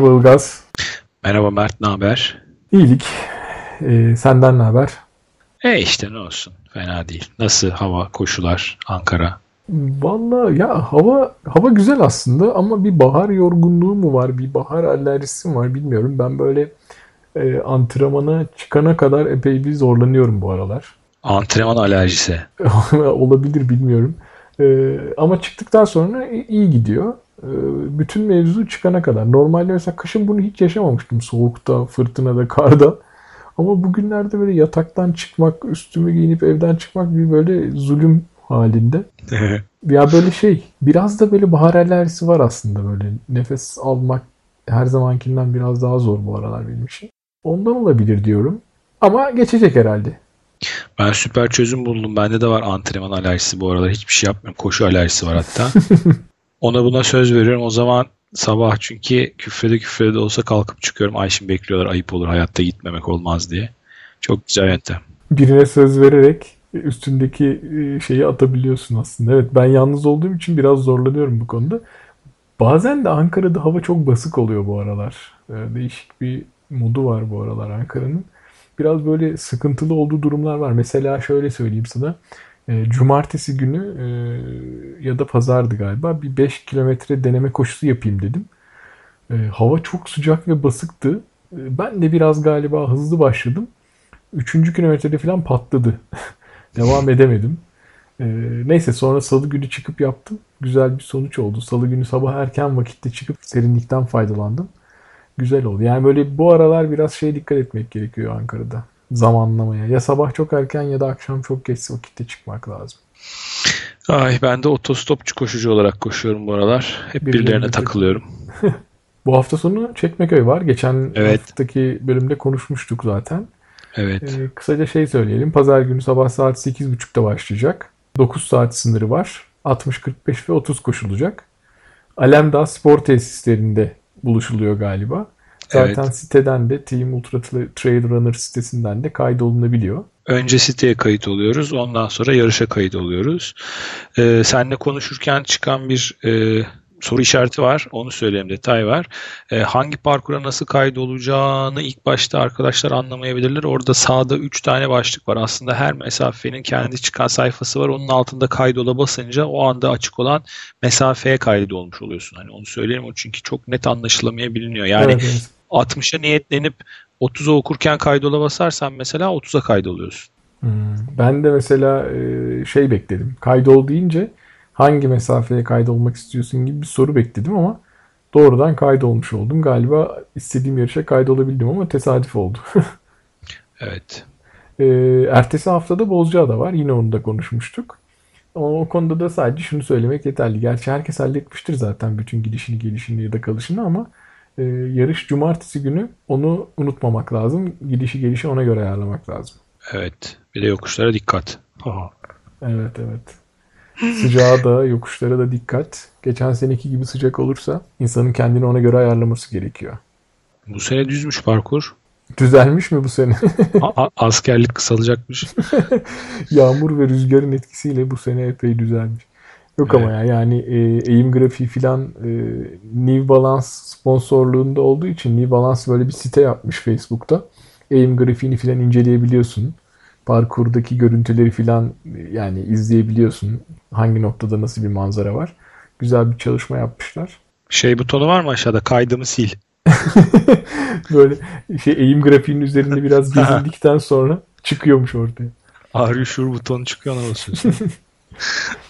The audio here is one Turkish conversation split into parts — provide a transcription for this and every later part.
Merhaba Ilgaz. Merhaba Mert, ne haber? İyilik. Ee, senden ne haber? E işte ne olsun. Fena değil. Nasıl hava, koşular, Ankara? Vallahi ya hava hava güzel aslında ama bir bahar yorgunluğu mu var, bir bahar alerjisi mi var bilmiyorum. Ben böyle e, antrenmana çıkana kadar epey bir zorlanıyorum bu aralar. Antrenman alerjisi. Olabilir bilmiyorum. E, ama çıktıktan sonra iyi gidiyor. E, bütün mevzu çıkana kadar. Normalde mesela kışın bunu hiç yaşamamıştım. Soğukta, fırtınada, karda. Ama bugünlerde böyle yataktan çıkmak, üstümü giyinip evden çıkmak bir böyle zulüm halinde. ya böyle şey, biraz da böyle bahar alerjisi var aslında böyle. Nefes almak her zamankinden biraz daha zor bu aralar benim için. Ondan olabilir diyorum. Ama geçecek herhalde. Ben süper çözüm buldum. Bende de var antrenman alerjisi bu aralar. Hiçbir şey yapmıyorum. Koşu alerjisi var hatta. Ona buna söz veriyorum. O zaman sabah çünkü küfrede küfrede olsa kalkıp çıkıyorum. Ay şimdi bekliyorlar ayıp olur hayatta gitmemek olmaz diye. Çok güzel yöntem. Birine söz vererek üstündeki e, şeyi atabiliyorsun aslında. Evet ben yalnız olduğum için biraz zorlanıyorum bu konuda. Bazen de Ankara'da hava çok basık oluyor bu aralar. E, değişik bir modu var bu aralar Ankara'nın. Biraz böyle sıkıntılı olduğu durumlar var. Mesela şöyle söyleyeyim sana. E, cumartesi günü ya da pazardı galiba bir 5 kilometre deneme koşusu yapayım dedim. Hava çok sıcak ve basıktı. Ben de biraz galiba hızlı başladım. Üçüncü kilometrede falan patladı. Devam edemedim. Ee, neyse sonra salı günü çıkıp yaptım. Güzel bir sonuç oldu. Salı günü sabah erken vakitte çıkıp serinlikten faydalandım. Güzel oldu. Yani böyle bu aralar biraz şeye dikkat etmek gerekiyor Ankara'da. Zamanlamaya. Ya sabah çok erken ya da akşam çok geç vakitte çıkmak lazım. Ay ben de otostopçu koşucu olarak koşuyorum bu aralar. Hep birilerine, birilerine takılıyorum. bu hafta sonu Çekmeköy var. Geçen evet. haftaki bölümde konuşmuştuk zaten. Evet. Ee, kısaca şey söyleyelim. Pazar günü sabah saat 8.30'da başlayacak. 9 saat sınırı var. 60, 45 ve 30 koşulacak. Alemdağ spor tesislerinde buluşuluyor galiba. Zaten evet. siteden de Team Ultra Trail Runner sitesinden de kaydolunabiliyor. Önce siteye kayıt oluyoruz. Ondan sonra yarışa kayıt oluyoruz. Ee, seninle konuşurken çıkan bir e, soru işareti var. Onu söyleyeyim detay var. E, hangi parkura nasıl kaydolacağını ilk başta arkadaşlar anlamayabilirler. Orada sağda 3 tane başlık var. Aslında her mesafenin kendi çıkan sayfası var. Onun altında kaydola basınca o anda açık olan mesafeye kaydolmuş oluyorsun. Hani onu söyleyeyim o çünkü çok net anlaşılamayabiliyor. Yani evet. 60'a niyetlenip 30'a okurken kaydola basarsan mesela 30'a kaydoluyorsun. Hmm. Ben de mesela şey bekledim. Kaydol deyince hangi mesafeye kaydolmak istiyorsun gibi bir soru bekledim ama doğrudan kaydolmuş oldum. Galiba istediğim yarışa kaydolabildim ama tesadüf oldu. evet. Ee, ertesi haftada Bozcaada var. Yine onu da konuşmuştuk. Ama o konuda da sadece şunu söylemek yeterli. Gerçi herkes halletmiştir zaten bütün gidişini, gelişini ya da kalışını ama e, yarış cumartesi günü onu unutmamak lazım. Gidişi gelişi ona göre ayarlamak lazım. Evet. Bir de yokuşlara dikkat. evet evet. Sıcağa da yokuşlara da dikkat. Geçen seneki gibi sıcak olursa insanın kendini ona göre ayarlaması gerekiyor. Bu sene düzmüş parkur. Düzelmiş mi bu sene? A- askerlik kısalacakmış. Yağmur ve rüzgarın etkisiyle bu sene epey düzelmiş. Yok ama ya yani e, eğim grafiği filan e, New Balance sponsorluğunda olduğu için New Balance böyle bir site yapmış Facebook'ta. Eğim grafiğini filan inceleyebiliyorsun parkurdaki görüntüleri filan yani izleyebiliyorsun. Hangi noktada nasıl bir manzara var. Güzel bir çalışma yapmışlar. Şey butonu var mı aşağıda? Kaydımı sil. Böyle şey eğim grafiğinin üzerinde biraz gezindikten sonra çıkıyormuş ortaya. Are you butonu çıkıyor ne olsun.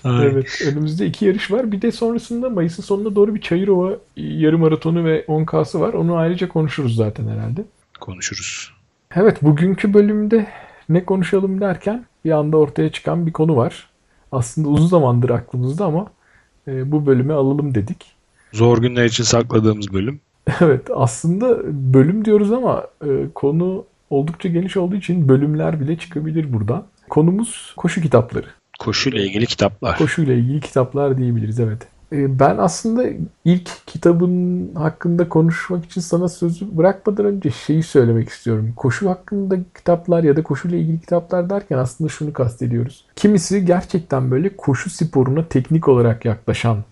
evet. Önümüzde iki yarış var. Bir de sonrasında Mayıs'ın sonuna doğru bir Çayırova yarı maratonu ve 10K'sı var. Onu ayrıca konuşuruz zaten herhalde. Konuşuruz. Evet bugünkü bölümde ne konuşalım derken bir anda ortaya çıkan bir konu var. Aslında uzun zamandır aklımızda ama e, bu bölüme alalım dedik. Zor günler için sakladığımız bölüm. evet aslında bölüm diyoruz ama e, konu oldukça geniş olduğu için bölümler bile çıkabilir burada. Konumuz koşu kitapları. Koşu ile ilgili kitaplar. Koşu ile ilgili kitaplar diyebiliriz evet. Ee, ben aslında ilk kitabın hakkında konuşmak için sana sözü bırakmadan önce şeyi söylemek istiyorum. Koşu hakkında kitaplar ya da koşuyla ilgili kitaplar derken aslında şunu kastediyoruz. Kimisi gerçekten böyle koşu sporuna teknik olarak yaklaşan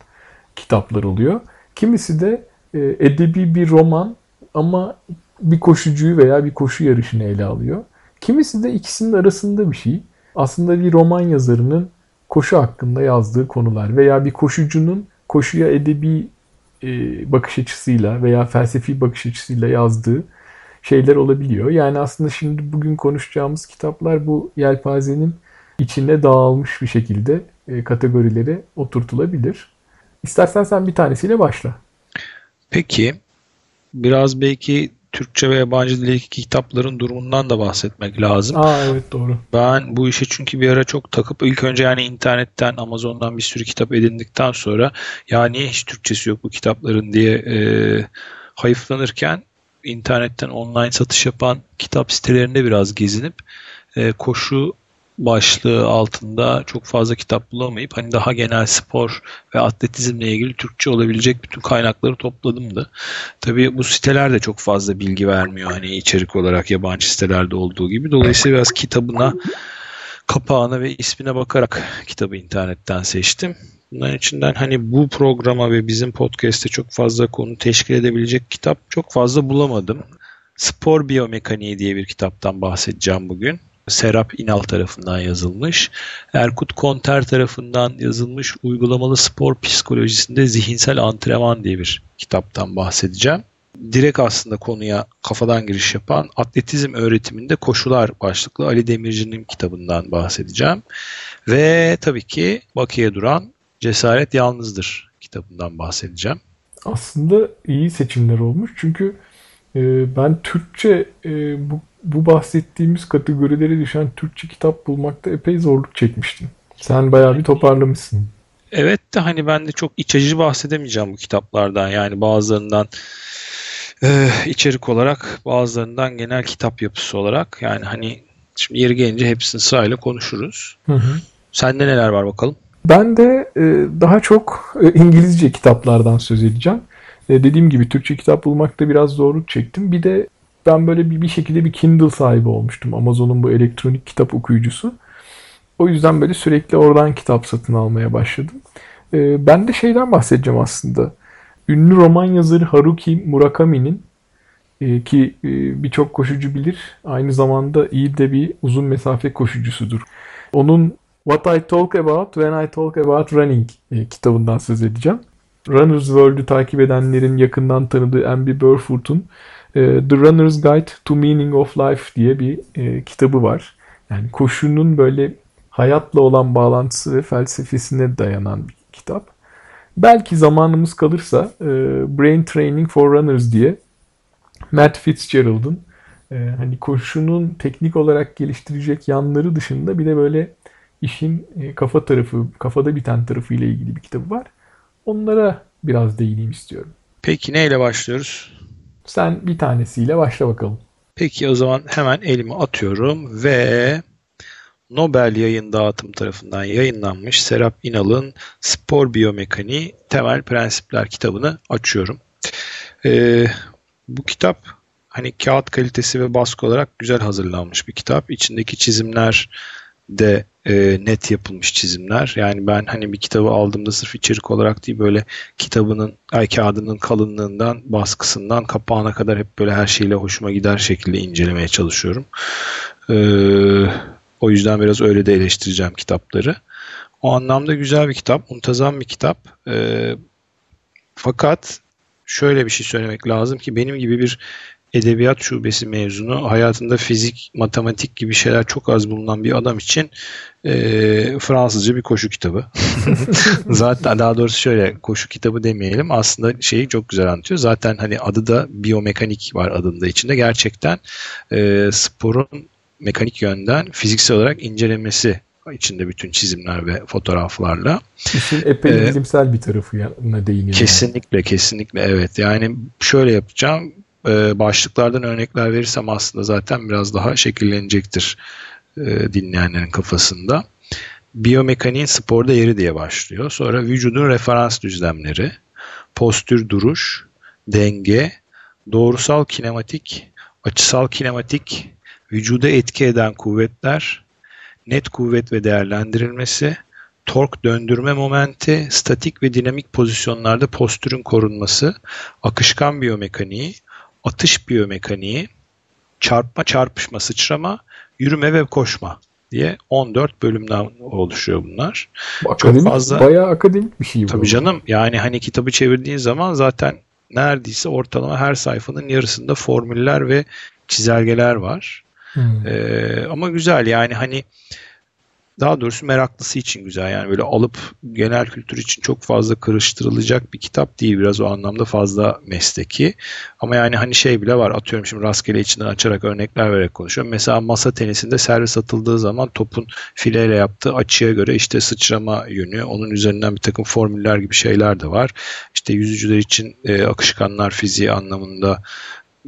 kitaplar oluyor. Kimisi de e, edebi bir roman ama bir koşucuyu veya bir koşu yarışını ele alıyor. Kimisi de ikisinin arasında bir şey. Aslında bir roman yazarının koşu hakkında yazdığı konular veya bir koşucunun koşuya edebi e, bakış açısıyla veya felsefi bakış açısıyla yazdığı şeyler olabiliyor. Yani aslında şimdi bugün konuşacağımız kitaplar bu yelpazenin içine dağılmış bir şekilde e, kategorilere oturtulabilir. İstersen sen bir tanesiyle başla. Peki biraz belki Türkçe ve yabancı dildeki kitapların durumundan da bahsetmek lazım. Aa evet doğru. Ben bu işe çünkü bir ara çok takıp ilk önce yani internetten, Amazon'dan bir sürü kitap edindikten sonra ya niye hiç Türkçesi yok bu kitapların diye e, hayıflanırken internetten online satış yapan kitap sitelerinde biraz gezinip e, koşu başlığı altında çok fazla kitap bulamayıp hani daha genel spor ve atletizmle ilgili Türkçe olabilecek bütün kaynakları topladım da. Tabii bu siteler de çok fazla bilgi vermiyor hani içerik olarak yabancı sitelerde olduğu gibi. Dolayısıyla biraz kitabına kapağına ve ismine bakarak kitabı internetten seçtim. Bunların içinden hani bu programa ve bizim podcast'te çok fazla konu teşkil edebilecek kitap çok fazla bulamadım. Spor Biyomekaniği diye bir kitaptan bahsedeceğim bugün. Serap İnal tarafından yazılmış. Erkut Konter tarafından yazılmış Uygulamalı Spor Psikolojisinde Zihinsel Antrenman diye bir kitaptan bahsedeceğim. Direkt aslında konuya kafadan giriş yapan Atletizm Öğretiminde Koşular başlıklı Ali Demirci'nin kitabından bahsedeceğim. Ve tabii ki bakiye duran Cesaret Yalnızdır kitabından bahsedeceğim. Aslında iyi seçimler olmuş çünkü e, ben Türkçe e, bu bu bahsettiğimiz kategorilere düşen Türkçe kitap bulmakta epey zorluk çekmiştim. Sen bayağı bir toparlamışsın. Evet de hani ben de çok iç açıcı bahsedemeyeceğim bu kitaplardan. Yani bazılarından e, içerik olarak bazılarından genel kitap yapısı olarak. Yani hani şimdi yeri gelince hepsini sırayla konuşuruz. Hı hı. Sende neler var bakalım? Ben de e, daha çok e, İngilizce kitaplardan söz edeceğim. E, dediğim gibi Türkçe kitap bulmakta biraz zorluk çektim. Bir de ben böyle bir, bir şekilde bir Kindle sahibi olmuştum. Amazon'un bu elektronik kitap okuyucusu. O yüzden böyle sürekli oradan kitap satın almaya başladım. Ee, ben de şeyden bahsedeceğim aslında. Ünlü roman yazarı Haruki Murakami'nin e, ki e, birçok koşucu bilir aynı zamanda iyi de bir uzun mesafe koşucusudur. Onun What I Talk About When I Talk About Running e, kitabından söz edeceğim. Runner's World'ü takip edenlerin yakından tanıdığı Amby Burfoot'un e, The Runner's Guide to Meaning of Life diye bir e, kitabı var. Yani koşunun böyle hayatla olan bağlantısı ve felsefesine dayanan bir kitap. Belki zamanımız kalırsa e, Brain Training for Runners diye Matt Fitzgerald'ın e, hani koşunun teknik olarak geliştirecek yanları dışında bir de böyle işin e, kafa tarafı, kafada biten tarafı ile ilgili bir kitabı var. Onlara biraz değineyim istiyorum. Peki neyle başlıyoruz? Sen bir tanesiyle başla bakalım. Peki o zaman hemen elimi atıyorum ve Nobel Yayın Dağıtım tarafından yayınlanmış Serap İnal'ın Spor Biyomekaniği Temel Prensipler kitabını açıyorum. Ee, bu kitap hani kağıt kalitesi ve baskı olarak güzel hazırlanmış bir kitap. İçindeki çizimler de e, net yapılmış çizimler. Yani ben hani bir kitabı aldığımda sırf içerik olarak değil böyle kitabının ay kağıdının kalınlığından, baskısından, kapağına kadar hep böyle her şeyle hoşuma gider şekilde incelemeye çalışıyorum. E, o yüzden biraz öyle de eleştireceğim kitapları. O anlamda güzel bir kitap, muntazam bir kitap. E, fakat şöyle bir şey söylemek lazım ki benim gibi bir edebiyat şubesi mezunu hayatında fizik, matematik gibi şeyler çok az bulunan bir adam için e, Fransızca bir koşu kitabı. Zaten daha doğrusu şöyle koşu kitabı demeyelim aslında şeyi çok güzel anlatıyor. Zaten hani adı da biyomekanik var adında içinde. Gerçekten e, sporun mekanik yönden fiziksel olarak incelemesi içinde bütün çizimler ve fotoğraflarla. İşin epey ee, bilimsel bir tarafına değiniyor. Kesinlikle, kesinlikle evet. Yani şöyle yapacağım e, başlıklardan örnekler verirsem aslında zaten biraz daha şekillenecektir e, dinleyenlerin kafasında. Biyomekaniğin sporda yeri diye başlıyor. Sonra vücudun referans düzlemleri, postür duruş, denge, doğrusal kinematik, açısal kinematik, vücuda etki eden kuvvetler, net kuvvet ve değerlendirilmesi, tork döndürme momenti, statik ve dinamik pozisyonlarda postürün korunması, akışkan biyomekaniği, atış biyomekaniği, çarpma, çarpışma, sıçrama, yürüme ve koşma diye 14 bölümden oluşuyor bunlar. Bu akademik, Çok fazla bayağı akademik bir şey bu. Tabii canım. Yani hani kitabı çevirdiğin zaman zaten neredeyse ortalama her sayfanın yarısında formüller ve çizelgeler var. Hmm. Ee, ama güzel yani hani daha doğrusu meraklısı için güzel. Yani böyle alıp genel kültür için çok fazla karıştırılacak bir kitap değil. Biraz o anlamda fazla mesleki. Ama yani hani şey bile var. Atıyorum şimdi rastgele içinden açarak örnekler vererek konuşuyorum. Mesela masa tenisinde servis atıldığı zaman topun fileyle yaptığı açıya göre işte sıçrama yönü, onun üzerinden bir takım formüller gibi şeyler de var. İşte yüzücüler için e, akışkanlar fiziği anlamında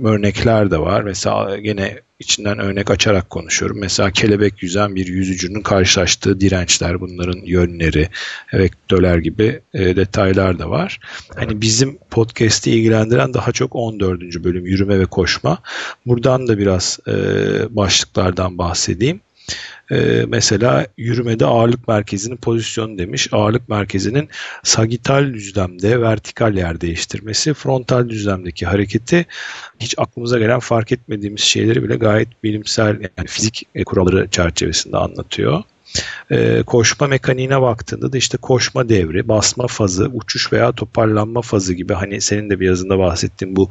örnekler de var. Mesela gene içinden örnek açarak konuşuyorum. Mesela kelebek yüzen bir yüzücünün karşılaştığı dirençler, bunların yönleri, vektörler gibi e, detaylar da var. Hani bizim podcast'i ilgilendiren daha çok 14. bölüm yürüme ve koşma. Buradan da biraz e, başlıklardan bahsedeyim. Ee, mesela yürümede ağırlık merkezinin pozisyonu demiş. Ağırlık merkezinin sagital düzlemde vertikal yer değiştirmesi, frontal düzlemdeki hareketi hiç aklımıza gelen fark etmediğimiz şeyleri bile gayet bilimsel yani fizik kuralları çerçevesinde anlatıyor. E, koşma mekaniğine baktığında da işte koşma devri, basma fazı, uçuş veya toparlanma fazı gibi hani senin de bir yazında bahsettiğin bu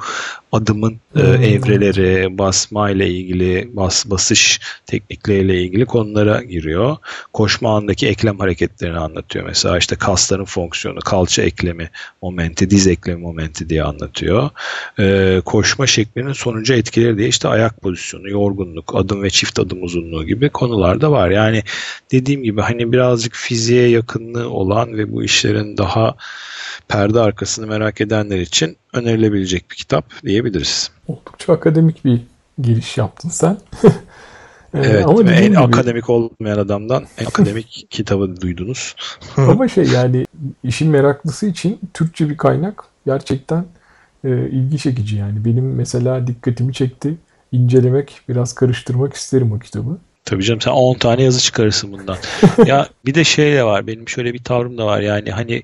adımın e, hmm. evreleri, basma ile ilgili, bas basış teknikleriyle ilgili konulara giriyor. Koşma andaki eklem hareketlerini anlatıyor. Mesela işte kasların fonksiyonu, kalça eklemi momenti, diz eklemi momenti diye anlatıyor. E, koşma şeklinin sonucu etkileri diye işte ayak pozisyonu, yorgunluk, adım ve çift adım uzunluğu gibi konular da var. Yani dediğim gibi hani birazcık fiziğe yakınlığı olan ve bu işlerin daha perde arkasını merak edenler için önerilebilecek bir kitap diyebiliriz. Oldukça akademik bir giriş yaptın sen. evet ama ve en gibi, akademik olmayan adamdan en akademik kitabı duydunuz. ama şey yani işin meraklısı için Türkçe bir kaynak gerçekten e, ilgi çekici yani. Benim mesela dikkatimi çekti. incelemek, biraz karıştırmak isterim o kitabı. Tabii canım sen 10 tane yazı çıkarırsın bundan. ya bir de şey de var benim şöyle bir tavrım da var yani hani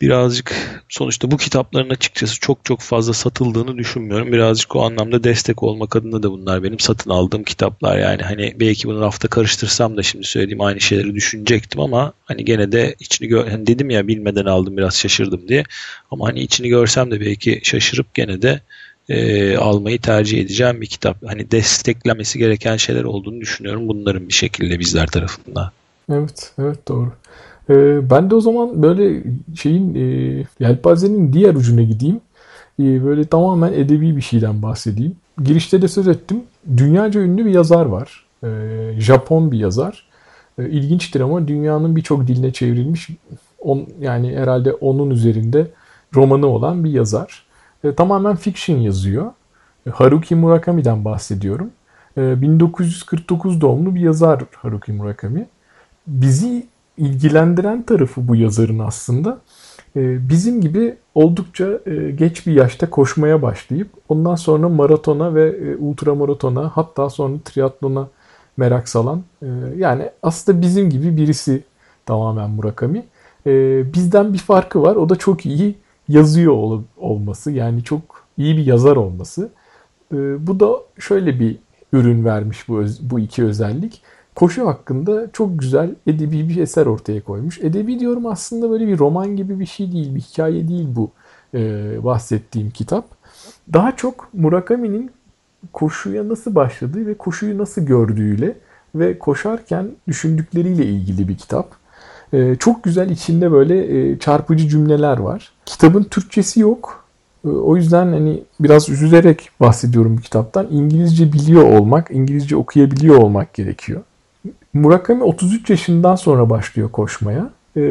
birazcık sonuçta bu kitapların açıkçası çok çok fazla satıldığını düşünmüyorum. Birazcık o anlamda destek olmak adına da bunlar benim satın aldığım kitaplar. Yani hani belki bunu rafta karıştırsam da şimdi söylediğim aynı şeyleri düşünecektim ama hani gene de içini gör hani dedim ya bilmeden aldım biraz şaşırdım diye. Ama hani içini görsem de belki şaşırıp gene de e, almayı tercih edeceğim bir kitap. Hani desteklemesi gereken şeyler olduğunu düşünüyorum bunların bir şekilde bizler tarafından. Evet, evet doğru. Ee, ben de o zaman böyle şeyin e, yelpazenin diğer ucuna gideyim. E, böyle tamamen edebi bir şeyden bahsedeyim. Girişte de söz ettim. Dünyaca ünlü bir yazar var. E, Japon bir yazar. E, ilginçtir ama dünyanın birçok diline çevrilmiş on, yani herhalde onun üzerinde romanı olan bir yazar. E, tamamen fiction yazıyor. E, Haruki Murakami'den bahsediyorum. E, 1949 doğumlu bir yazar Haruki Murakami. Bizi ilgilendiren tarafı bu yazarın aslında e, bizim gibi oldukça e, geç bir yaşta koşmaya başlayıp ondan sonra maratona ve e, ultramaratona hatta sonra triatlona merak salan yani aslında bizim gibi birisi tamamen Murakami. Bizden bir farkı var o da çok iyi yazıyor olması yani çok iyi bir yazar olması. Bu da şöyle bir ürün vermiş bu, bu iki özellik koşu hakkında çok güzel edebi bir eser ortaya koymuş. Edebi diyorum aslında böyle bir roman gibi bir şey değil, bir hikaye değil bu e, bahsettiğim kitap. Daha çok Murakami'nin koşuya nasıl başladığı ve koşuyu nasıl gördüğüyle ve koşarken düşündükleriyle ilgili bir kitap. E, çok güzel içinde böyle e, çarpıcı cümleler var. Kitabın Türkçesi yok. E, o yüzden hani biraz üzülerek bahsediyorum bu kitaptan. İngilizce biliyor olmak, İngilizce okuyabiliyor olmak gerekiyor. Murakami 33 yaşından sonra başlıyor koşmaya. E,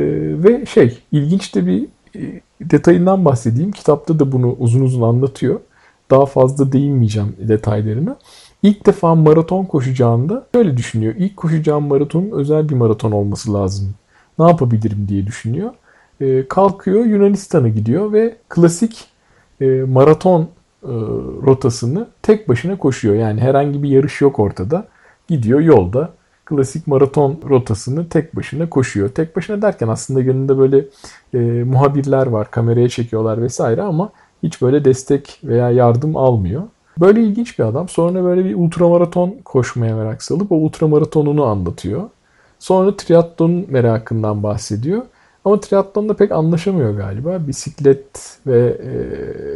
ve şey ilginç de bir e, detayından bahsedeyim. Kitapta da bunu uzun uzun anlatıyor. Daha fazla değinmeyeceğim detaylarına. İlk defa maraton koşacağında şöyle düşünüyor. İlk koşacağım maratonun özel bir maraton olması lazım. Ne yapabilirim diye düşünüyor. E, kalkıyor Yunanistan'a gidiyor ve klasik e, maraton e, rotasını tek başına koşuyor. Yani herhangi bir yarış yok ortada. Gidiyor yolda klasik maraton rotasını tek başına koşuyor. Tek başına derken aslında yanında böyle e, muhabirler var, kameraya çekiyorlar vesaire ama hiç böyle destek veya yardım almıyor. Böyle ilginç bir adam. Sonra böyle bir ultramaraton koşmaya merak salıp o ultramaratonunu anlatıyor. Sonra triatlon merakından bahsediyor. Ama triatlonda pek anlaşamıyor galiba. Bisiklet ve e,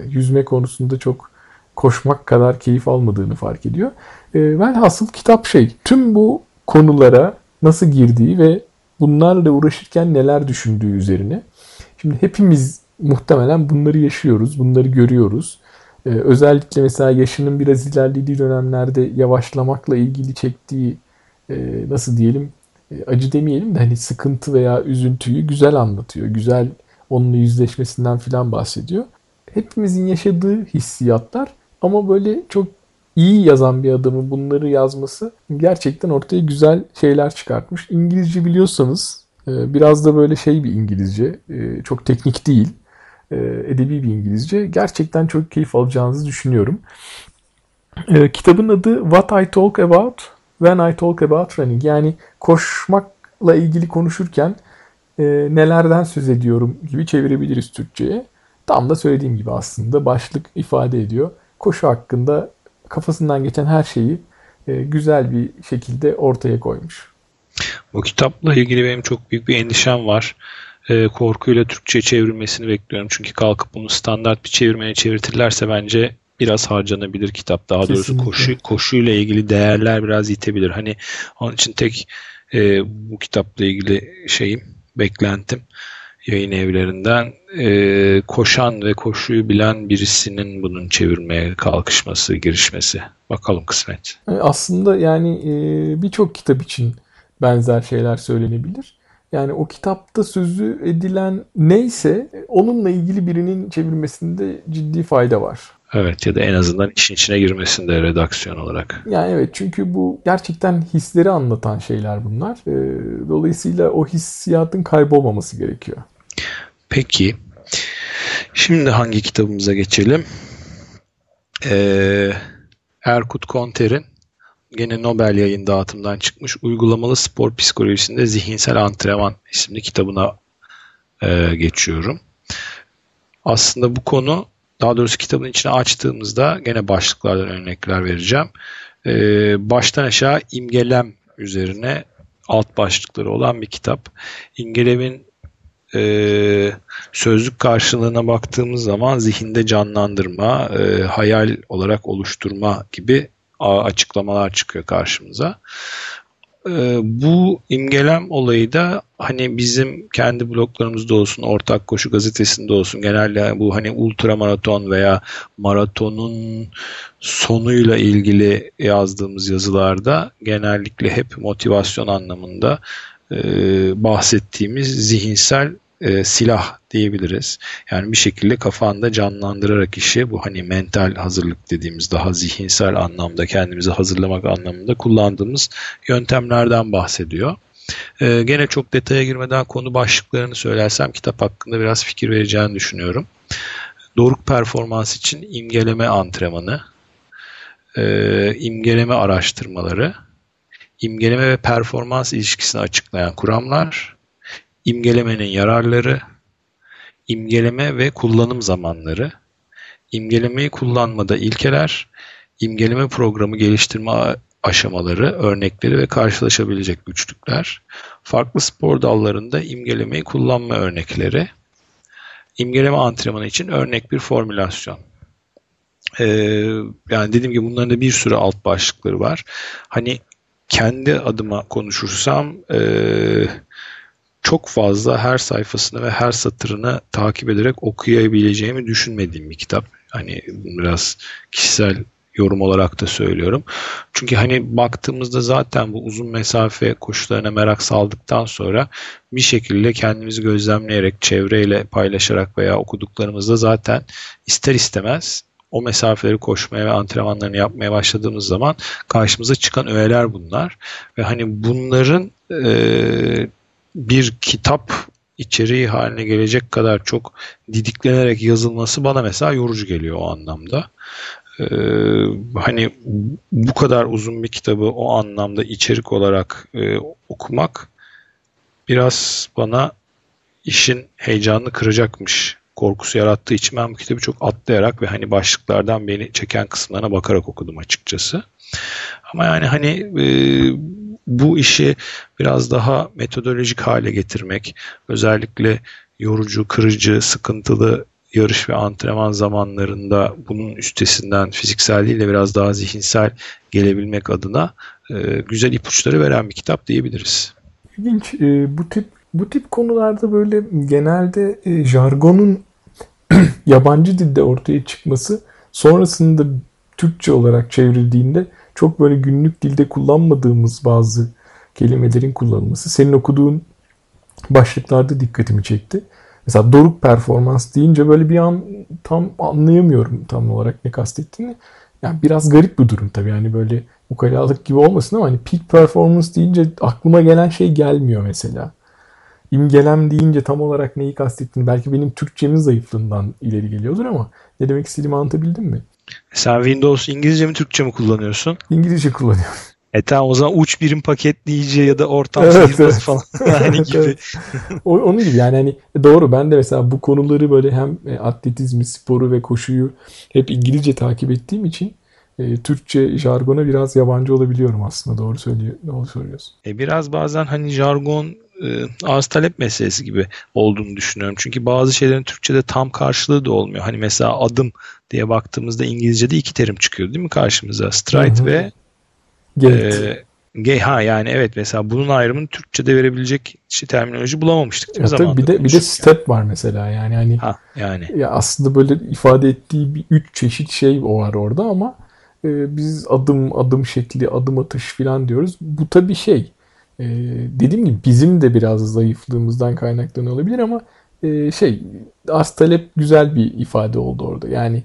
yüzme konusunda çok koşmak kadar keyif almadığını fark ediyor. E, velhasıl kitap şey, tüm bu konulara nasıl girdiği ve bunlarla uğraşırken neler düşündüğü üzerine. Şimdi hepimiz muhtemelen bunları yaşıyoruz, bunları görüyoruz. Ee, özellikle mesela yaşının biraz ilerlediği dönemlerde yavaşlamakla ilgili çektiği e, nasıl diyelim acı demeyelim de hani sıkıntı veya üzüntüyü güzel anlatıyor. Güzel onunla yüzleşmesinden filan bahsediyor. Hepimizin yaşadığı hissiyatlar ama böyle çok iyi yazan bir adamın bunları yazması gerçekten ortaya güzel şeyler çıkartmış. İngilizce biliyorsanız e, biraz da böyle şey bir İngilizce, e, çok teknik değil, edebi bir İngilizce. Gerçekten çok keyif alacağınızı düşünüyorum. Kitabın adı What I Talk About When I Talk About Running. Yani koşmakla ilgili konuşurken nelerden söz ediyorum gibi çevirebiliriz Türkçe'ye. Tam da söylediğim gibi aslında başlık ifade ediyor. Koşu hakkında kafasından geçen her şeyi e, güzel bir şekilde ortaya koymuş. Bu kitapla ilgili benim çok büyük bir endişem var. E, korkuyla Türkçe çevrilmesini bekliyorum. Çünkü kalkıp bunu standart bir çevirmeye çevirtirlerse bence biraz harcanabilir kitap. Daha Kesinlikle. doğrusu koşu koşuyla ilgili değerler biraz yitebilir. Hani onun için tek e, bu kitapla ilgili şeyim, beklentim yayın evlerinden e, koşan ve koşuyu bilen birisinin bunun çevirmeye kalkışması, girişmesi. Bakalım kısmet. E, aslında yani e, birçok kitap için benzer şeyler söylenebilir. Yani o kitapta sözü edilen neyse onunla ilgili birinin çevirmesinde ciddi fayda var. Evet ya da en azından işin içine girmesinde redaksiyon olarak. Yani evet çünkü bu gerçekten hisleri anlatan şeyler bunlar. E, dolayısıyla o hissiyatın kaybolmaması gerekiyor. Peki. Şimdi hangi kitabımıza geçelim? Ee, Erkut Konter'in gene Nobel yayın dağıtımından çıkmış Uygulamalı Spor Psikolojisinde Zihinsel Antrenman isimli kitabına e, geçiyorum. Aslında bu konu daha doğrusu kitabın içine açtığımızda gene başlıklardan örnekler vereceğim. Ee, baştan aşağı imgelem üzerine alt başlıkları olan bir kitap. İmgelemin e, sözlük karşılığına baktığımız zaman zihinde canlandırma, e, hayal olarak oluşturma gibi açıklamalar çıkıyor karşımıza. E, bu imgelem olayı da hani bizim kendi bloglarımızda olsun, Ortak Koşu gazetesinde olsun genelde bu hani ultra maraton veya maratonun sonuyla ilgili yazdığımız yazılarda genellikle hep motivasyon anlamında e, bahsettiğimiz zihinsel e, silah diyebiliriz. Yani bir şekilde kafanda canlandırarak işi bu hani mental hazırlık dediğimiz daha zihinsel anlamda kendimizi hazırlamak anlamında kullandığımız yöntemlerden bahsediyor. Ee, gene çok detaya girmeden konu başlıklarını söylersem kitap hakkında biraz fikir vereceğini düşünüyorum. Doruk performans için imgeleme antrenmanı, e, imgeleme araştırmaları, imgeleme ve performans ilişkisini açıklayan kuramlar, imgelemenin yararları, imgeleme ve kullanım zamanları, imgelemeyi kullanmada ilkeler, imgeleme programı geliştirme aşamaları, örnekleri ve karşılaşabilecek güçlükler, farklı spor dallarında imgelemeyi kullanma örnekleri, imgeleme antrenmanı için örnek bir formülasyon. Ee, yani dediğim gibi bunların da bir sürü alt başlıkları var. Hani kendi adıma konuşursam e, çok fazla her sayfasını ve her satırını takip ederek okuyabileceğimi düşünmediğim bir kitap. Hani biraz kişisel yorum olarak da söylüyorum. Çünkü hani baktığımızda zaten bu uzun mesafe koşularına merak saldıktan sonra bir şekilde kendimizi gözlemleyerek, çevreyle paylaşarak veya okuduklarımızda zaten ister istemez o mesafeleri koşmaya ve antrenmanlarını yapmaya başladığımız zaman karşımıza çıkan öğeler bunlar. Ve hani bunların e, bir kitap içeriği haline gelecek kadar çok didiklenerek yazılması bana mesela yorucu geliyor o anlamda. e, hani bu kadar uzun bir kitabı o anlamda içerik olarak e, okumak biraz bana işin heyecanını kıracakmış korkusu yarattığı için ben bu kitabı çok atlayarak ve hani başlıklardan beni çeken kısımlarına bakarak okudum açıkçası. Ama yani hani e, bu işi biraz daha metodolojik hale getirmek, özellikle yorucu, kırıcı, sıkıntılı yarış ve antrenman zamanlarında bunun üstesinden fiziksel değil de biraz daha zihinsel gelebilmek adına e, güzel ipuçları veren bir kitap diyebiliriz. İlginç. E, bu tip bu tip konularda böyle genelde e, jargonun yabancı dilde ortaya çıkması sonrasında Türkçe olarak çevrildiğinde çok böyle günlük dilde kullanmadığımız bazı kelimelerin kullanılması. Senin okuduğun başlıklarda dikkatimi çekti. Mesela doruk performans deyince böyle bir an tam anlayamıyorum tam olarak ne kastettiğini. Yani biraz garip bir durum tabii yani böyle ukalalık gibi olmasın ama hani peak performance deyince aklıma gelen şey gelmiyor mesela. İmgelem deyince tam olarak neyi kastettiğini belki benim Türkçemin zayıflığından ileri geliyordur ama ne demek istediğimi anlatabildim mi? Sen Windows İngilizce mi Türkçe mi kullanıyorsun? İngilizce kullanıyorum. E tamam o zaman uç birim paketleyici ya da ortam evet, evet. falan yani gibi. evet. Onun gibi yani hani doğru ben de mesela bu konuları böyle hem e, atletizmi, sporu ve koşuyu hep İngilizce takip ettiğim için e, Türkçe jargona biraz yabancı olabiliyorum aslında doğru söylüyor doğru söylüyorsun. E biraz bazen hani jargon e, arz talep meselesi gibi olduğunu düşünüyorum. Çünkü bazı şeylerin Türkçe'de tam karşılığı da olmuyor. Hani mesela adım diye baktığımızda İngilizce'de iki terim çıkıyor değil mi karşımıza? Stride Hı-hı. ve Gate. E, ha yani evet mesela bunun ayrımını Türkçe'de verebilecek şey, terminoloji bulamamıştık değil mi? Tabii bir de bir de step var mesela yani hani ha, yani ya aslında böyle ifade ettiği bir üç çeşit şey var orada ama e, biz adım adım şekli adım atış falan diyoruz. Bu tabii şey e, dediğim gibi bizim de biraz zayıflığımızdan kaynaklanıyor olabilir ama e, şey az talep güzel bir ifade oldu orada. Yani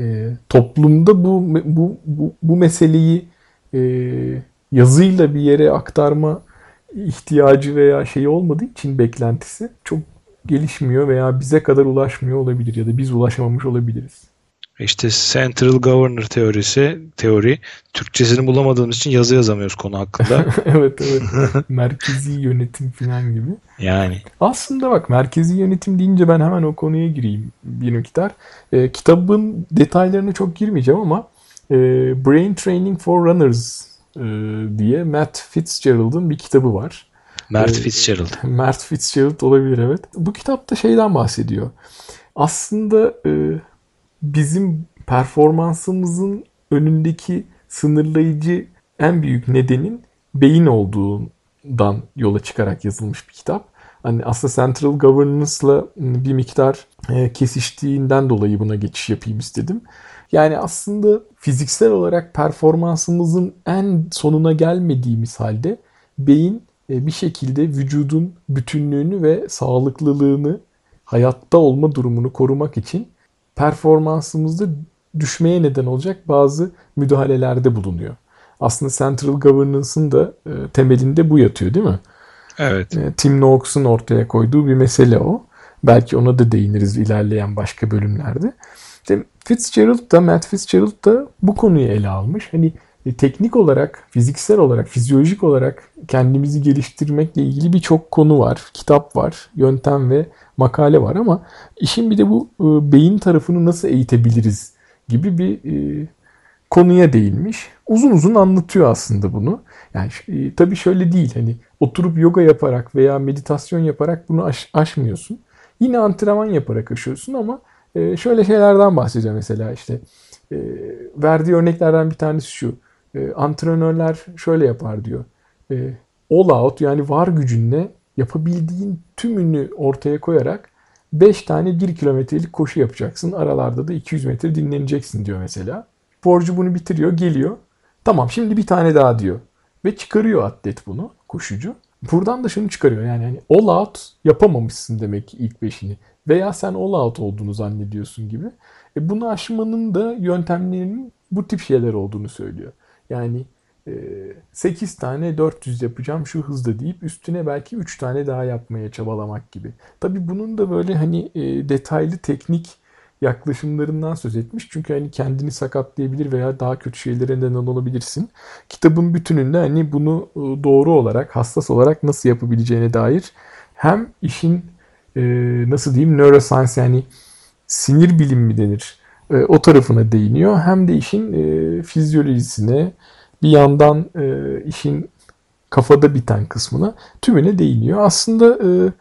e, toplumda bu, bu bu bu meseleyi e, yazıyla bir yere aktarma ihtiyacı veya şey olmadığı için beklentisi çok gelişmiyor veya bize kadar ulaşmıyor olabilir ya da biz ulaşamamış olabiliriz. İşte Central Governor teorisi, teori. Türkçesini bulamadığımız için yazı yazamıyoruz konu hakkında. evet evet. merkezi yönetim falan gibi. Yani. Aslında bak merkezi yönetim deyince ben hemen o konuya gireyim bir miktar. E, kitabın detaylarına çok girmeyeceğim ama e, Brain Training for Runners e, diye Matt Fitzgerald'ın bir kitabı var. Mert e, Fitzgerald. Mert Fitzgerald olabilir evet. Bu kitapta şeyden bahsediyor. Aslında e, bizim performansımızın önündeki sınırlayıcı en büyük nedenin beyin olduğundan yola çıkarak yazılmış bir kitap. Hani aslında Central Governance'la bir miktar e, kesiştiğinden dolayı buna geçiş yapayım istedim. Yani aslında fiziksel olarak performansımızın en sonuna gelmediğimiz halde beyin e, bir şekilde vücudun bütünlüğünü ve sağlıklılığını, hayatta olma durumunu korumak için performansımızda düşmeye neden olacak bazı müdahalelerde bulunuyor. Aslında Central Governance'ın da e, temelinde bu yatıyor değil mi? Evet. E, Tim Noakes'un ortaya koyduğu bir mesele o. Belki ona da değiniriz ilerleyen başka bölümlerde. İşte Fitzgerald da Matt Fitzgerald da bu konuyu ele almış. Hani teknik olarak, fiziksel olarak, fizyolojik olarak kendimizi geliştirmekle ilgili birçok konu var. Kitap var, yöntem ve makale var ama işin bir de bu e, beyin tarafını nasıl eğitebiliriz gibi bir e, konuya değinmiş. Uzun uzun anlatıyor aslında bunu. Yani e, tabii şöyle değil hani oturup yoga yaparak veya meditasyon yaparak bunu aş, aşmıyorsun. Yine antrenman yaparak aşıyorsun ama e, şöyle şeylerden bahsedeceğim mesela işte e, verdiği örneklerden bir tanesi şu. E, antrenörler şöyle yapar diyor. E, all out yani var gücünle yapabildiğin tümünü ortaya koyarak 5 tane 1 kilometrelik koşu yapacaksın. Aralarda da 200 metre dinleneceksin diyor mesela. Sporcu bunu bitiriyor, geliyor. Tamam şimdi bir tane daha diyor. Ve çıkarıyor atlet bunu, koşucu. Buradan da şunu çıkarıyor yani hani all out yapamamışsın demek ilk beşini. Veya sen all out olduğunu zannediyorsun gibi. E bunu aşmanın da yöntemlerinin bu tip şeyler olduğunu söylüyor. Yani 8 ee, tane 400 yapacağım şu hızda deyip üstüne belki 3 tane daha yapmaya çabalamak gibi. Tabii bunun da böyle hani detaylı teknik yaklaşımlarından söz etmiş. Çünkü hani kendini sakatlayabilir veya daha kötü şeylere neden olabilirsin. Kitabın bütününde hani bunu doğru olarak, hassas olarak nasıl yapabileceğine dair hem işin nasıl diyeyim neuroscience yani sinir bilimi mi denir e, o tarafına değiniyor. Hem de işin e, fizyolojisine bir yandan e, işin kafada biten kısmına tümüne değiniyor. Aslında e,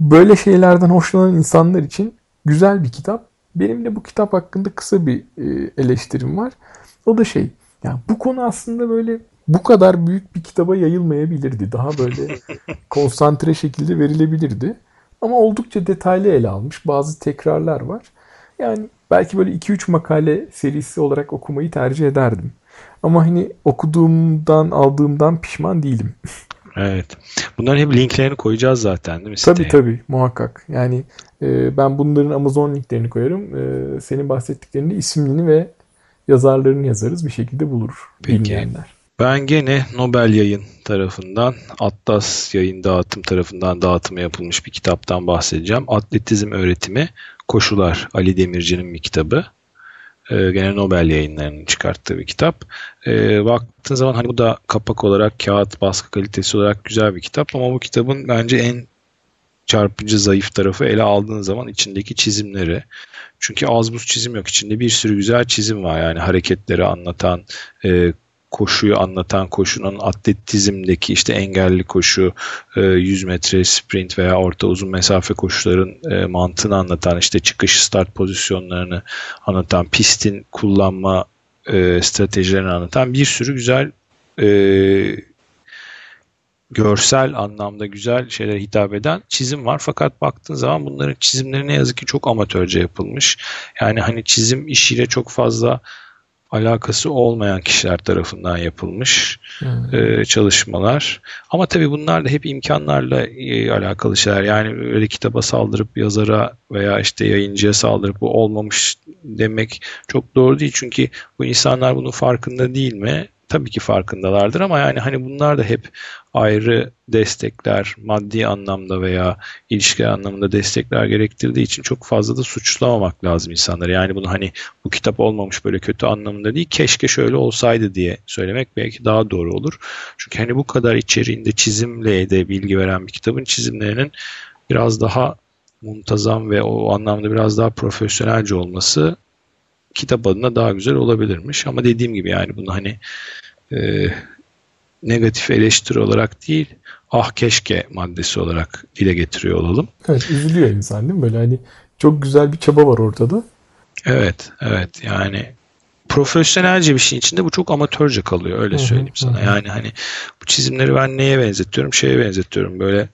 böyle şeylerden hoşlanan insanlar için güzel bir kitap. Benim de bu kitap hakkında kısa bir e, eleştirim var. O da şey, yani bu konu aslında böyle bu kadar büyük bir kitaba yayılmayabilirdi. Daha böyle konsantre şekilde verilebilirdi. Ama oldukça detaylı ele almış. Bazı tekrarlar var. Yani belki böyle 2-3 makale serisi olarak okumayı tercih ederdim. Ama hani okuduğumdan, aldığımdan pişman değilim. Evet. Bunların hep linklerini koyacağız zaten değil mi siteye? Tabii tabii muhakkak. Yani e, ben bunların Amazon linklerini koyarım. E, senin bahsettiklerini isimlerini ve yazarlarını yazarız. Bir şekilde bulur Peki. bilmeyenler. Ben gene Nobel Yayın tarafından, Atlas Yayın Dağıtım tarafından dağıtımı yapılmış bir kitaptan bahsedeceğim. Atletizm Öğretimi Koşular Ali Demirci'nin bir kitabı. Ee, gene Nobel yayınlarının çıkarttığı bir kitap. Ee, baktığın zaman hani bu da kapak olarak kağıt baskı kalitesi olarak güzel bir kitap ama bu kitabın bence en çarpıcı zayıf tarafı ele aldığın zaman içindeki çizimleri. Çünkü az buz çizim yok. İçinde bir sürü güzel çizim var. Yani hareketleri anlatan, e, koşuyu anlatan koşunun atletizmdeki işte engelli koşu, 100 e, metre sprint veya orta uzun mesafe koşuların e, mantığını anlatan işte çıkış start pozisyonlarını anlatan pistin kullanma e, stratejilerini anlatan bir sürü güzel görsel anlamda güzel şeylere hitap eden çizim var. Fakat baktığın zaman bunların çizimleri ne yazık ki çok amatörce yapılmış. Yani hani çizim işiyle çok fazla alakası olmayan kişiler tarafından yapılmış hmm. e, çalışmalar. Ama tabii bunlar da hep imkanlarla e, alakalı şeyler. Yani öyle kitaba saldırıp yazara veya işte yayıncıya saldırıp bu olmamış demek çok doğru değil. Çünkü bu insanlar bunun farkında değil mi? Tabii ki farkındalardır ama yani hani bunlar da hep ayrı destekler, maddi anlamda veya ilişki anlamında destekler gerektirdiği için çok fazla da suçlamamak lazım insanları. Yani bunu hani bu kitap olmamış böyle kötü anlamında değil, keşke şöyle olsaydı diye söylemek belki daha doğru olur. Çünkü hani bu kadar içeriğinde çizimle de bilgi veren bir kitabın çizimlerinin biraz daha muntazam ve o anlamda biraz daha profesyonelce olması kitap adına daha güzel olabilirmiş. Ama dediğim gibi yani bunu hani e, negatif eleştiri olarak değil ah keşke maddesi olarak dile getiriyor olalım. Evet üzülüyor insan değil mi? Böyle hani çok güzel bir çaba var ortada. Evet evet yani profesyonelce bir şeyin içinde bu çok amatörce kalıyor öyle söyleyeyim hı hı, sana. Hı. Yani hani bu çizimleri ben neye benzetiyorum? Şeye benzetiyorum böyle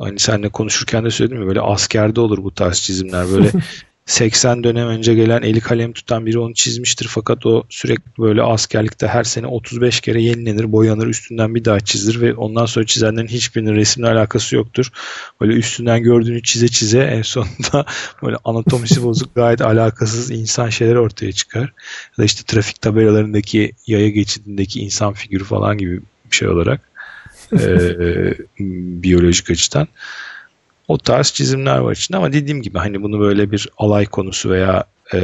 hani seninle konuşurken de söyledim ya böyle askerde olur bu tarz çizimler böyle 80 dönem önce gelen eli kalem tutan biri onu çizmiştir fakat o sürekli böyle askerlikte her sene 35 kere yenilenir, boyanır, üstünden bir daha çizilir ve ondan sonra çizenlerin hiçbirinin resimle alakası yoktur. Böyle üstünden gördüğünü çize çize en sonunda böyle anatomisi bozuk gayet alakasız insan şeyler ortaya çıkar. Ya da işte trafik tabelalarındaki yaya geçidindeki insan figürü falan gibi bir şey olarak e, biyolojik açıdan. O tarz çizimler var içinde ama dediğim gibi hani bunu böyle bir alay konusu veya e,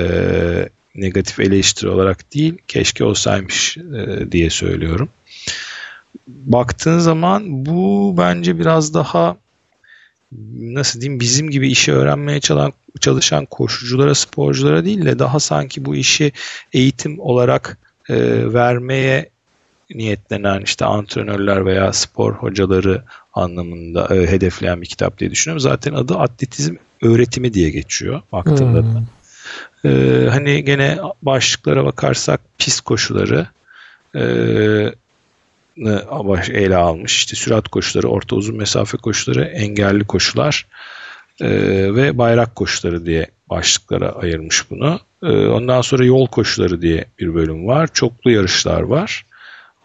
negatif eleştiri olarak değil keşke olsaymış e, diye söylüyorum. Baktığın zaman bu bence biraz daha nasıl diyeyim bizim gibi işi öğrenmeye çalışan, çalışan koşuculara, sporculara değil de daha sanki bu işi eğitim olarak e, vermeye niyetlenen işte antrenörler veya spor hocaları anlamında e, hedefleyen bir kitap diye düşünüyorum. Zaten adı atletizm öğretimi diye geçiyor baktığında hmm. da. E, hani gene başlıklara bakarsak pist koşuları e, ele almış. İşte sürat koşuları, orta uzun mesafe koşuları, engelli koşular e, ve bayrak koşuları diye başlıklara ayırmış bunu. E, ondan sonra yol koşuları diye bir bölüm var. Çoklu yarışlar var.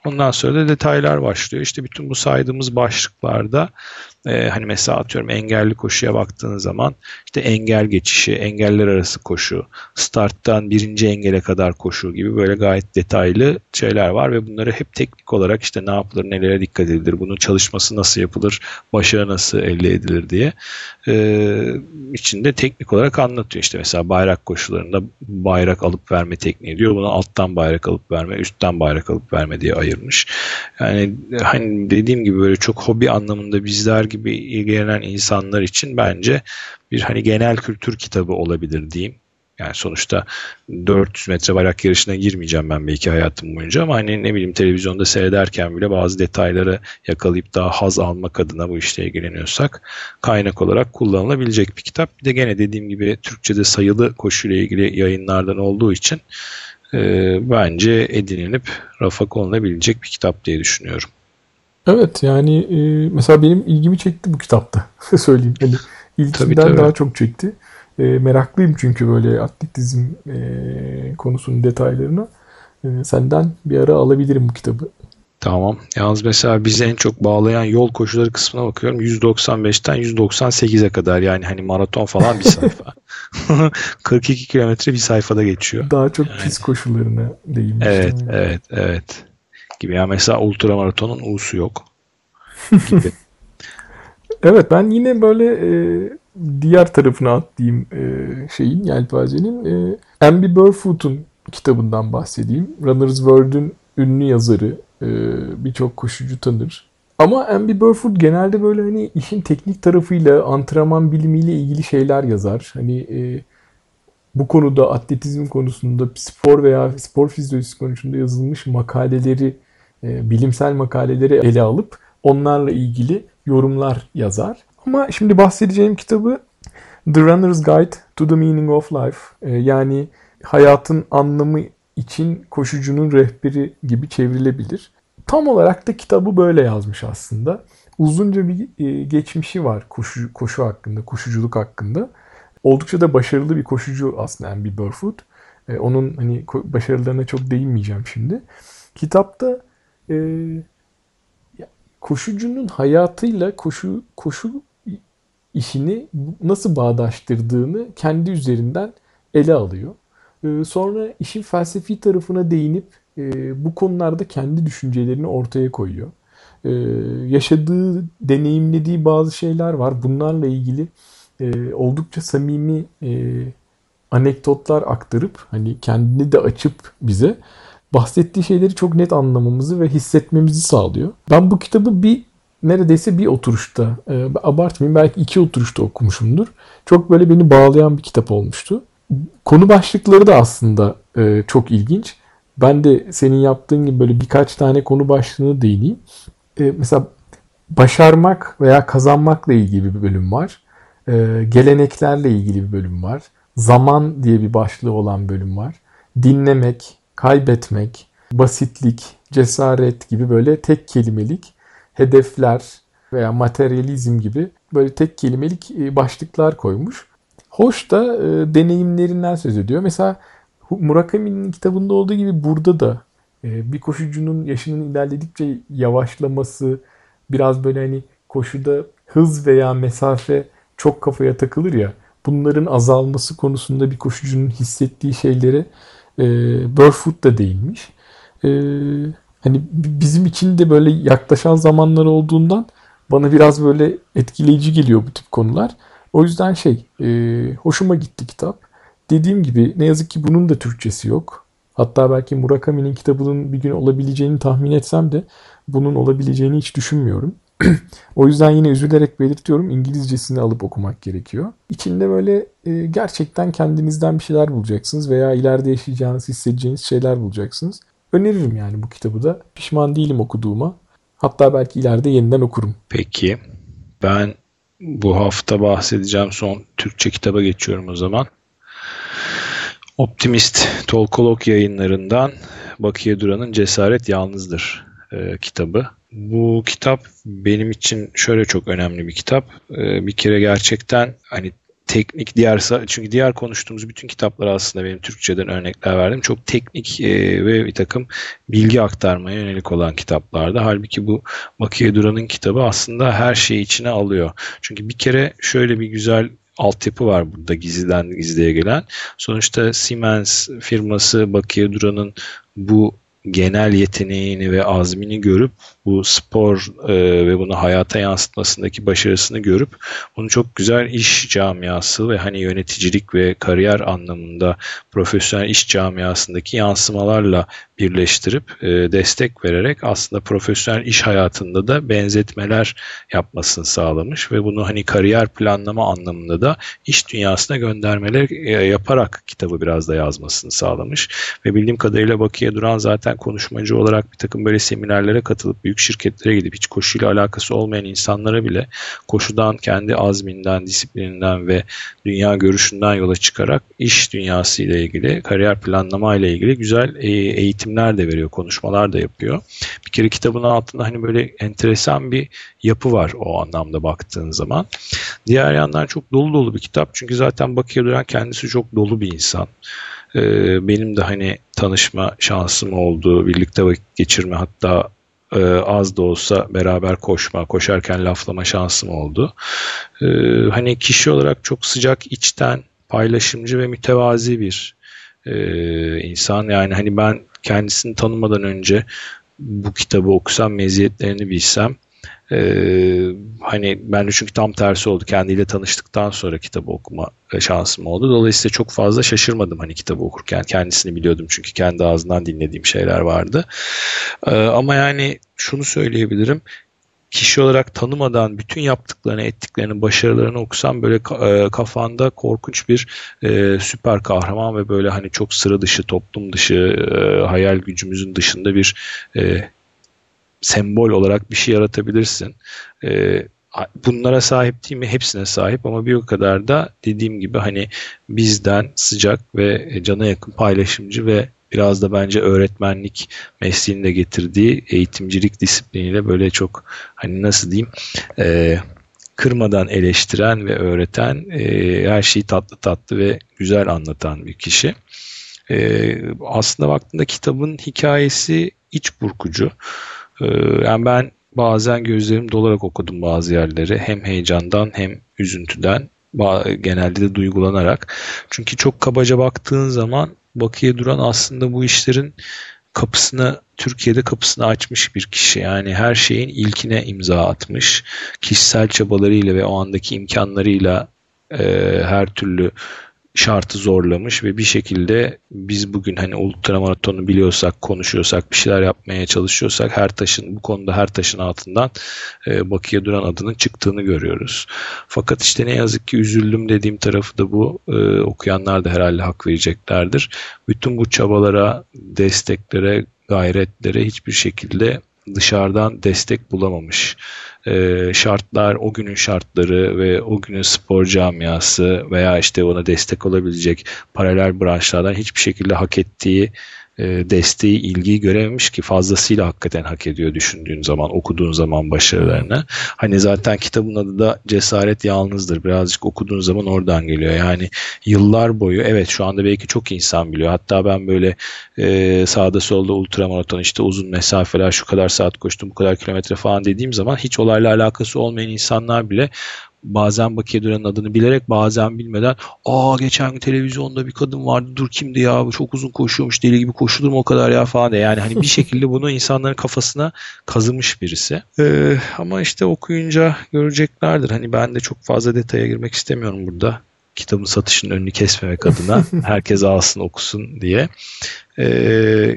Ondan sonra da detaylar başlıyor. İşte bütün bu saydığımız başlıklarda e, hani mesela atıyorum engelli koşuya baktığınız zaman işte engel geçişi, engeller arası koşu, starttan birinci engele kadar koşu gibi böyle gayet detaylı şeyler var ve bunları hep teknik olarak işte ne yapılır, nelere dikkat edilir, bunun çalışması nasıl yapılır, başarı nasıl elde edilir diye e, içinde teknik olarak anlatıyor. işte mesela bayrak koşularında bayrak alıp verme tekniği diyor. Bunu alttan bayrak alıp verme, üstten bayrak alıp verme diye ayırmış. Yani hani dediğim gibi böyle çok hobi anlamında bizler gibi ilgilenen insanlar için bence bir hani genel kültür kitabı olabilir diyeyim. Yani sonuçta 400 metre bayrak yarışına girmeyeceğim ben belki hayatım boyunca ama hani ne bileyim televizyonda seyrederken bile bazı detayları yakalayıp daha haz almak adına bu işle ilgileniyorsak kaynak olarak kullanılabilecek bir kitap. Bir de gene dediğim gibi Türkçe'de sayılı koşuyla ilgili yayınlardan olduğu için e, bence edinilip rafa konulabilecek bir kitap diye düşünüyorum. Evet yani e, mesela benim ilgimi çekti bu kitapta söyleyeyim. Hani ilkinden tabii, tabii. daha çok çekti. E, meraklıyım çünkü böyle atletizm e, konusunun detaylarını. E, senden bir ara alabilirim bu kitabı. Tamam. Yalnız mesela bizi en çok bağlayan yol koşuları kısmına bakıyorum. 195'ten 198'e kadar yani hani maraton falan bir sayfa. 42 kilometre bir sayfada geçiyor. Daha çok yani. pis koşularına değinmiş. Evet, evet, evet. Gibi ya mesela ultra maratonun U'su yok. Gibi. evet ben yine böyle e, diğer tarafına atlayayım e, şeyin yelpazenin. E, Ambi Burfoot'un kitabından bahsedeyim. Runner's World'ün ünlü yazarı. E, Birçok koşucu tanır. Ama Ambi Burfoot genelde böyle hani işin teknik tarafıyla, antrenman bilimiyle ilgili şeyler yazar. Hani e, bu konuda atletizm konusunda spor veya spor fizyolojisi konusunda yazılmış makaleleri, bilimsel makaleleri ele alıp onlarla ilgili yorumlar yazar. Ama şimdi bahsedeceğim kitabı The Runner's Guide to the Meaning of Life. E, yani hayatın anlamı için koşucunun rehberi gibi çevrilebilir. Tam olarak da kitabı böyle yazmış aslında. Uzunca bir e, geçmişi var koşu, koşu hakkında, koşuculuk hakkında. Oldukça da başarılı bir koşucu aslında Ambi Burfoot. E, onun hani başarılarına çok değinmeyeceğim şimdi. Kitapta e, koşucunun hayatıyla koşu koşu işini nasıl bağdaştırdığını kendi üzerinden ele alıyor. Ee, sonra işin felsefi tarafına değinip e, bu konularda kendi düşüncelerini ortaya koyuyor. Ee, yaşadığı, deneyimlediği bazı şeyler var. Bunlarla ilgili e, oldukça samimi e, anekdotlar aktarıp hani kendini de açıp bize bahsettiği şeyleri çok net anlamamızı ve hissetmemizi sağlıyor. Ben bu kitabı bir neredeyse bir oturuşta, e, abartmayayım belki iki oturuşta okumuşumdur. Çok böyle beni bağlayan bir kitap olmuştu. Konu başlıkları da aslında e, çok ilginç. Ben de senin yaptığın gibi böyle birkaç tane konu başlığını değineyim. E, mesela başarmak veya kazanmakla ilgili bir bölüm var. E, geleneklerle ilgili bir bölüm var. Zaman diye bir başlığı olan bölüm var. Dinlemek, kaybetmek, basitlik, cesaret gibi böyle tek kelimelik hedefler veya materyalizm gibi böyle tek kelimelik e, başlıklar koymuş. Hoş da e, deneyimlerinden söz ediyor. Mesela Murakami'nin kitabında olduğu gibi burada da e, bir koşucunun yaşının ilerledikçe yavaşlaması, biraz böyle hani koşuda hız veya mesafe çok kafaya takılır ya. Bunların azalması konusunda bir koşucunun hissettiği şeyleri e, Burfoot da değinmiş. E, hani bizim için de böyle yaklaşan zamanlar olduğundan bana biraz böyle etkileyici geliyor bu tip konular. O yüzden şey e, hoşuma gitti kitap. Dediğim gibi ne yazık ki bunun da Türkçesi yok. Hatta belki Murakami'nin kitabının bir gün olabileceğini tahmin etsem de bunun olabileceğini hiç düşünmüyorum. o yüzden yine üzülerek belirtiyorum İngilizcesini alıp okumak gerekiyor. İçinde böyle e, gerçekten kendinizden bir şeyler bulacaksınız veya ileride yaşayacağınız, hissedeceğiniz şeyler bulacaksınız. Öneririm yani bu kitabı da. Pişman değilim okuduğuma. Hatta belki ileride yeniden okurum. Peki. Ben bu hafta bahsedeceğim son Türkçe kitaba geçiyorum o zaman. Optimist Tolkolog yayınlarından Bakiye Duran'ın Cesaret Yalnızdır e, kitabı. Bu kitap benim için şöyle çok önemli bir kitap. E, bir kere gerçekten hani teknik diğer çünkü diğer konuştuğumuz bütün kitaplar aslında benim Türkçeden örnekler verdim. Çok teknik e, ve bir takım bilgi aktarmaya yönelik olan kitaplarda. Halbuki bu Bakiye Duran'ın kitabı aslında her şeyi içine alıyor. Çünkü bir kere şöyle bir güzel altyapı var burada gizliden gizliye gelen. Sonuçta Siemens firması Bakiye Duran'ın bu genel yeteneğini ve azmini görüp bu spor e, ve bunu hayata yansıtmasındaki başarısını görüp bunu çok güzel iş camiası ve hani yöneticilik ve kariyer anlamında profesyonel iş camiasındaki yansımalarla birleştirip e, destek vererek aslında profesyonel iş hayatında da benzetmeler yapmasını sağlamış ve bunu hani kariyer planlama anlamında da iş dünyasına göndermeler e, yaparak kitabı biraz da yazmasını sağlamış. Ve bildiğim kadarıyla Bakiye Duran zaten konuşmacı olarak bir takım böyle seminerlere katılıp büyük şirketlere gidip hiç koşuyla alakası olmayan insanlara bile koşudan kendi azminden, disiplininden ve dünya görüşünden yola çıkarak iş dünyası ile ilgili, kariyer planlama ile ilgili güzel e, eğitimler de veriyor, konuşmalar da yapıyor. Bir kere kitabın altında hani böyle enteresan bir yapı var o anlamda baktığın zaman. Diğer yandan çok dolu dolu bir kitap. Çünkü zaten Bakıya Duran kendisi çok dolu bir insan. Ee, benim de hani tanışma şansım oldu. Birlikte vakit geçirme hatta e, az da olsa beraber koşma, koşarken laflama şansım oldu. E, hani kişi olarak çok sıcak, içten, paylaşımcı ve mütevazi bir e, insan. Yani hani ben kendisini tanımadan önce bu kitabı okusam, meziyetlerini bilsem ee, hani ben de çünkü tam tersi oldu. Kendiyle tanıştıktan sonra kitabı okuma şansım oldu. Dolayısıyla çok fazla şaşırmadım hani kitabı okurken. Kendisini biliyordum çünkü kendi ağzından dinlediğim şeyler vardı. Ee, ama yani şunu söyleyebilirim kişi olarak tanımadan bütün yaptıklarını, ettiklerini, başarılarını okusam böyle e, kafanda korkunç bir e, süper kahraman ve böyle hani çok sıra dışı, toplum dışı, e, hayal gücümüzün dışında bir sembol olarak bir şey yaratabilirsin. Bunlara sahip değil mi? Hepsine sahip ama bir o kadar da dediğim gibi hani bizden sıcak ve cana yakın paylaşımcı ve biraz da bence öğretmenlik mesleğini de getirdiği eğitimcilik disipliniyle böyle çok hani nasıl diyeyim e, kırmadan eleştiren ve öğreten e, her şeyi tatlı tatlı ve güzel anlatan bir kişi. E, aslında baktığında kitabın hikayesi iç burkucu. E, yani ben bazen gözlerim dolarak okudum bazı yerleri. Hem heyecandan hem üzüntüden genelde de duygulanarak. Çünkü çok kabaca baktığın zaman Bakı'ya duran aslında bu işlerin kapısını Türkiye'de kapısını açmış bir kişi. Yani her şeyin ilkine imza atmış. Kişisel çabalarıyla ve o andaki imkanlarıyla e, her türlü şartı zorlamış ve bir şekilde biz bugün hani ultramaratonu biliyorsak, konuşuyorsak, bir şeyler yapmaya çalışıyorsak her taşın bu konuda her taşın altından e, Bakı'ya duran adının çıktığını görüyoruz. Fakat işte ne yazık ki üzüldüm dediğim tarafı da bu. E, okuyanlar da herhalde hak vereceklerdir. Bütün bu çabalara, desteklere, gayretlere hiçbir şekilde dışarıdan destek bulamamış. Ee, şartlar, o günün şartları ve o günün spor camiası veya işte ona destek olabilecek paralel branşlardan hiçbir şekilde hak ettiği e, desteği, ilgiyi görememiş ki fazlasıyla hakikaten hak ediyor düşündüğün zaman, okuduğun zaman başarılarını. Hani zaten kitabın adı da Cesaret Yalnızdır. Birazcık okuduğun zaman oradan geliyor. Yani yıllar boyu evet şu anda belki çok insan biliyor. Hatta ben böyle e, sağda solda ultramaraton işte uzun mesafeler şu kadar saat koştum bu kadar kilometre falan dediğim zaman hiç olayla alakası olmayan insanlar bile bazen Bakiye Duran'ın adını bilerek bazen bilmeden aa geçen gün televizyonda bir kadın vardı dur kimdi ya bu çok uzun koşuyormuş deli gibi koşulur mu o kadar ya falan diye. Yani hani bir şekilde bunu insanların kafasına kazımış birisi. Ee, ama işte okuyunca göreceklerdir. Hani ben de çok fazla detaya girmek istemiyorum burada. Kitabın satışının önünü kesmemek adına herkes alsın okusun diye. Ee,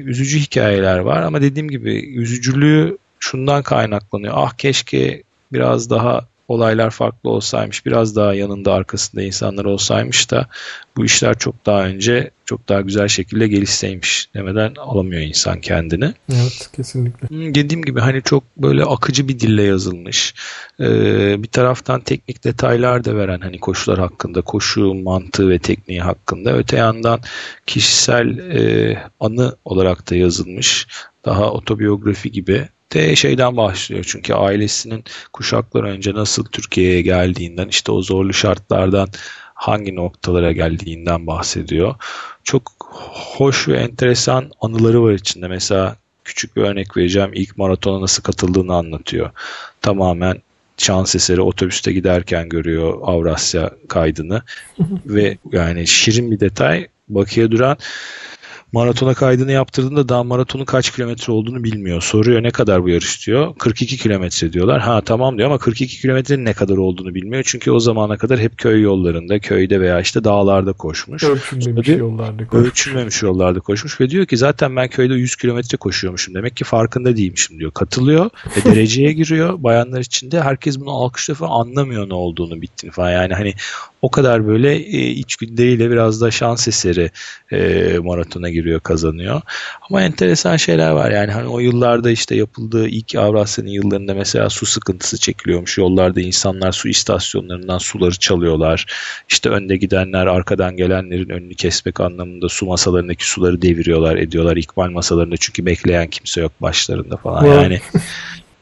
üzücü hikayeler var ama dediğim gibi üzücülüğü şundan kaynaklanıyor. Ah keşke biraz daha olaylar farklı olsaymış, biraz daha yanında arkasında insanlar olsaymış da bu işler çok daha önce çok daha güzel şekilde gelişseymiş demeden alamıyor insan kendini. Evet kesinlikle. Hmm, dediğim gibi hani çok böyle akıcı bir dille yazılmış. Ee, bir taraftan teknik detaylar da veren hani koşular hakkında, koşu mantığı ve tekniği hakkında. Öte yandan kişisel e, anı olarak da yazılmış. Daha otobiyografi gibi de şeyden başlıyor çünkü ailesinin kuşaklar önce nasıl Türkiye'ye geldiğinden işte o zorlu şartlardan hangi noktalara geldiğinden bahsediyor. Çok hoş ve enteresan anıları var içinde. Mesela küçük bir örnek vereceğim. İlk maratona nasıl katıldığını anlatıyor. Tamamen şans eseri otobüste giderken görüyor Avrasya kaydını ve yani şirin bir detay Bakıya Duran maratona kaydını yaptırdığında daha maratonun kaç kilometre olduğunu bilmiyor. Soruyor ne kadar bu yarış diyor. 42 kilometre diyorlar. Ha tamam diyor ama 42 kilometrenin ne kadar olduğunu bilmiyor. Çünkü o zamana kadar hep köy yollarında, köyde veya işte dağlarda koşmuş. Ölçülmemiş Tabii, yollarda koşmuş. Ölçülmemiş yollarda koşmuş ve diyor ki zaten ben köyde 100 kilometre koşuyormuşum. Demek ki farkında değilmişim diyor. Katılıyor ve dereceye giriyor. Bayanlar içinde herkes bunu alkışlıyor falan anlamıyor ne olduğunu bittiğini falan. Yani hani o kadar böyle e, içgüdüleriyle biraz da şans eseri e, maratona giriyor kazanıyor. Ama enteresan şeyler var yani hani o yıllarda işte yapıldığı ilk Avrasya'nın yıllarında mesela su sıkıntısı çekiliyormuş. Yollarda insanlar su istasyonlarından suları çalıyorlar. İşte önde gidenler arkadan gelenlerin önünü kesmek anlamında su masalarındaki suları deviriyorlar ediyorlar ikmal masalarında çünkü bekleyen kimse yok başlarında falan. Wow. Yani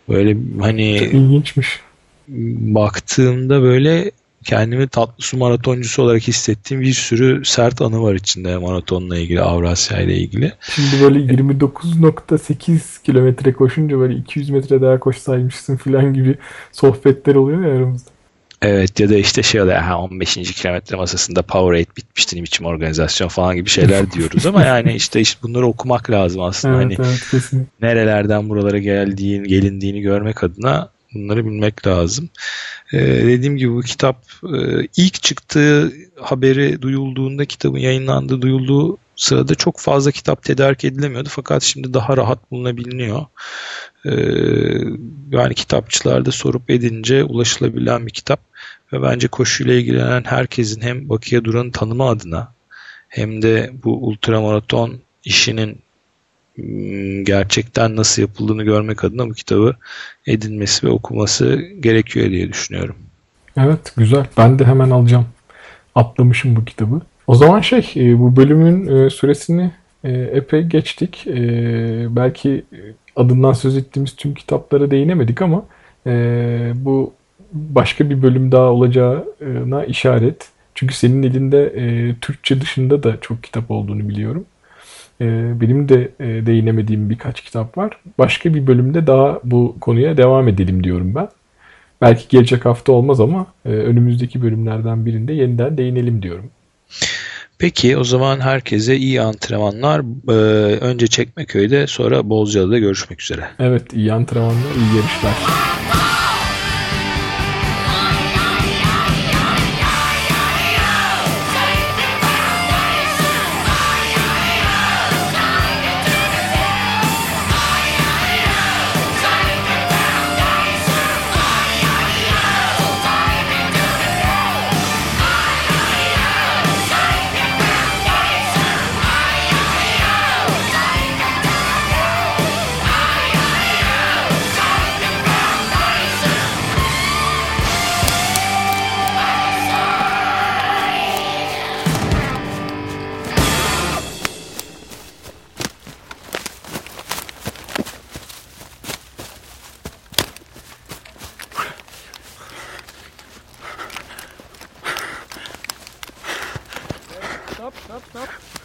böyle hani Çok ilginçmiş. baktığımda böyle kendimi tatlı su maratoncusu olarak hissettiğim bir sürü sert anı var içinde maratonla ilgili, Avrasya ile ilgili. Şimdi böyle 29.8 kilometre koşunca böyle 200 metre daha koşsaymışsın falan gibi sohbetler oluyor ya aramızda. Evet ya da işte şey oluyor ha 15. kilometre masasında Powerade bitmişti biçim organizasyon falan gibi şeyler diyoruz ama yani işte, işte bunları okumak lazım aslında Evet hani evet nerelerden buralara geldiğin, gelindiğini görmek adına bunları bilmek lazım. Ee, dediğim gibi bu kitap e, ilk çıktığı haberi duyulduğunda kitabın yayınlandığı duyulduğu sırada çok fazla kitap tedarik edilemiyordu fakat şimdi daha rahat bulunabiliyor. Ee, yani kitapçılarda sorup edince ulaşılabilen bir kitap ve bence koşuyla ilgilenen herkesin hem Bakıya Duran'ı tanıma adına hem de bu ultramaraton işinin gerçekten nasıl yapıldığını görmek adına bu kitabı edinmesi ve okuması gerekiyor diye düşünüyorum. Evet güzel. Ben de hemen alacağım. Atlamışım bu kitabı. O zaman şey e, bu bölümün e, süresini e, epey geçtik. Belki adından söz ettiğimiz tüm kitaplara değinemedik ama bu başka bir bölüm daha olacağına işaret. Çünkü senin elinde Türkçe dışında da çok kitap olduğunu biliyorum. E, benim de e, değinemediğim birkaç kitap var. Başka bir bölümde daha bu konuya devam edelim diyorum ben. Belki gelecek hafta olmaz ama e, önümüzdeki bölümlerden birinde yeniden değinelim diyorum. Peki o zaman herkese iyi antrenmanlar. Ee, önce Çekmeköy'de sonra Bozcaada'da görüşmek üzere. Evet, iyi antrenmanlar, iyi yarışlar.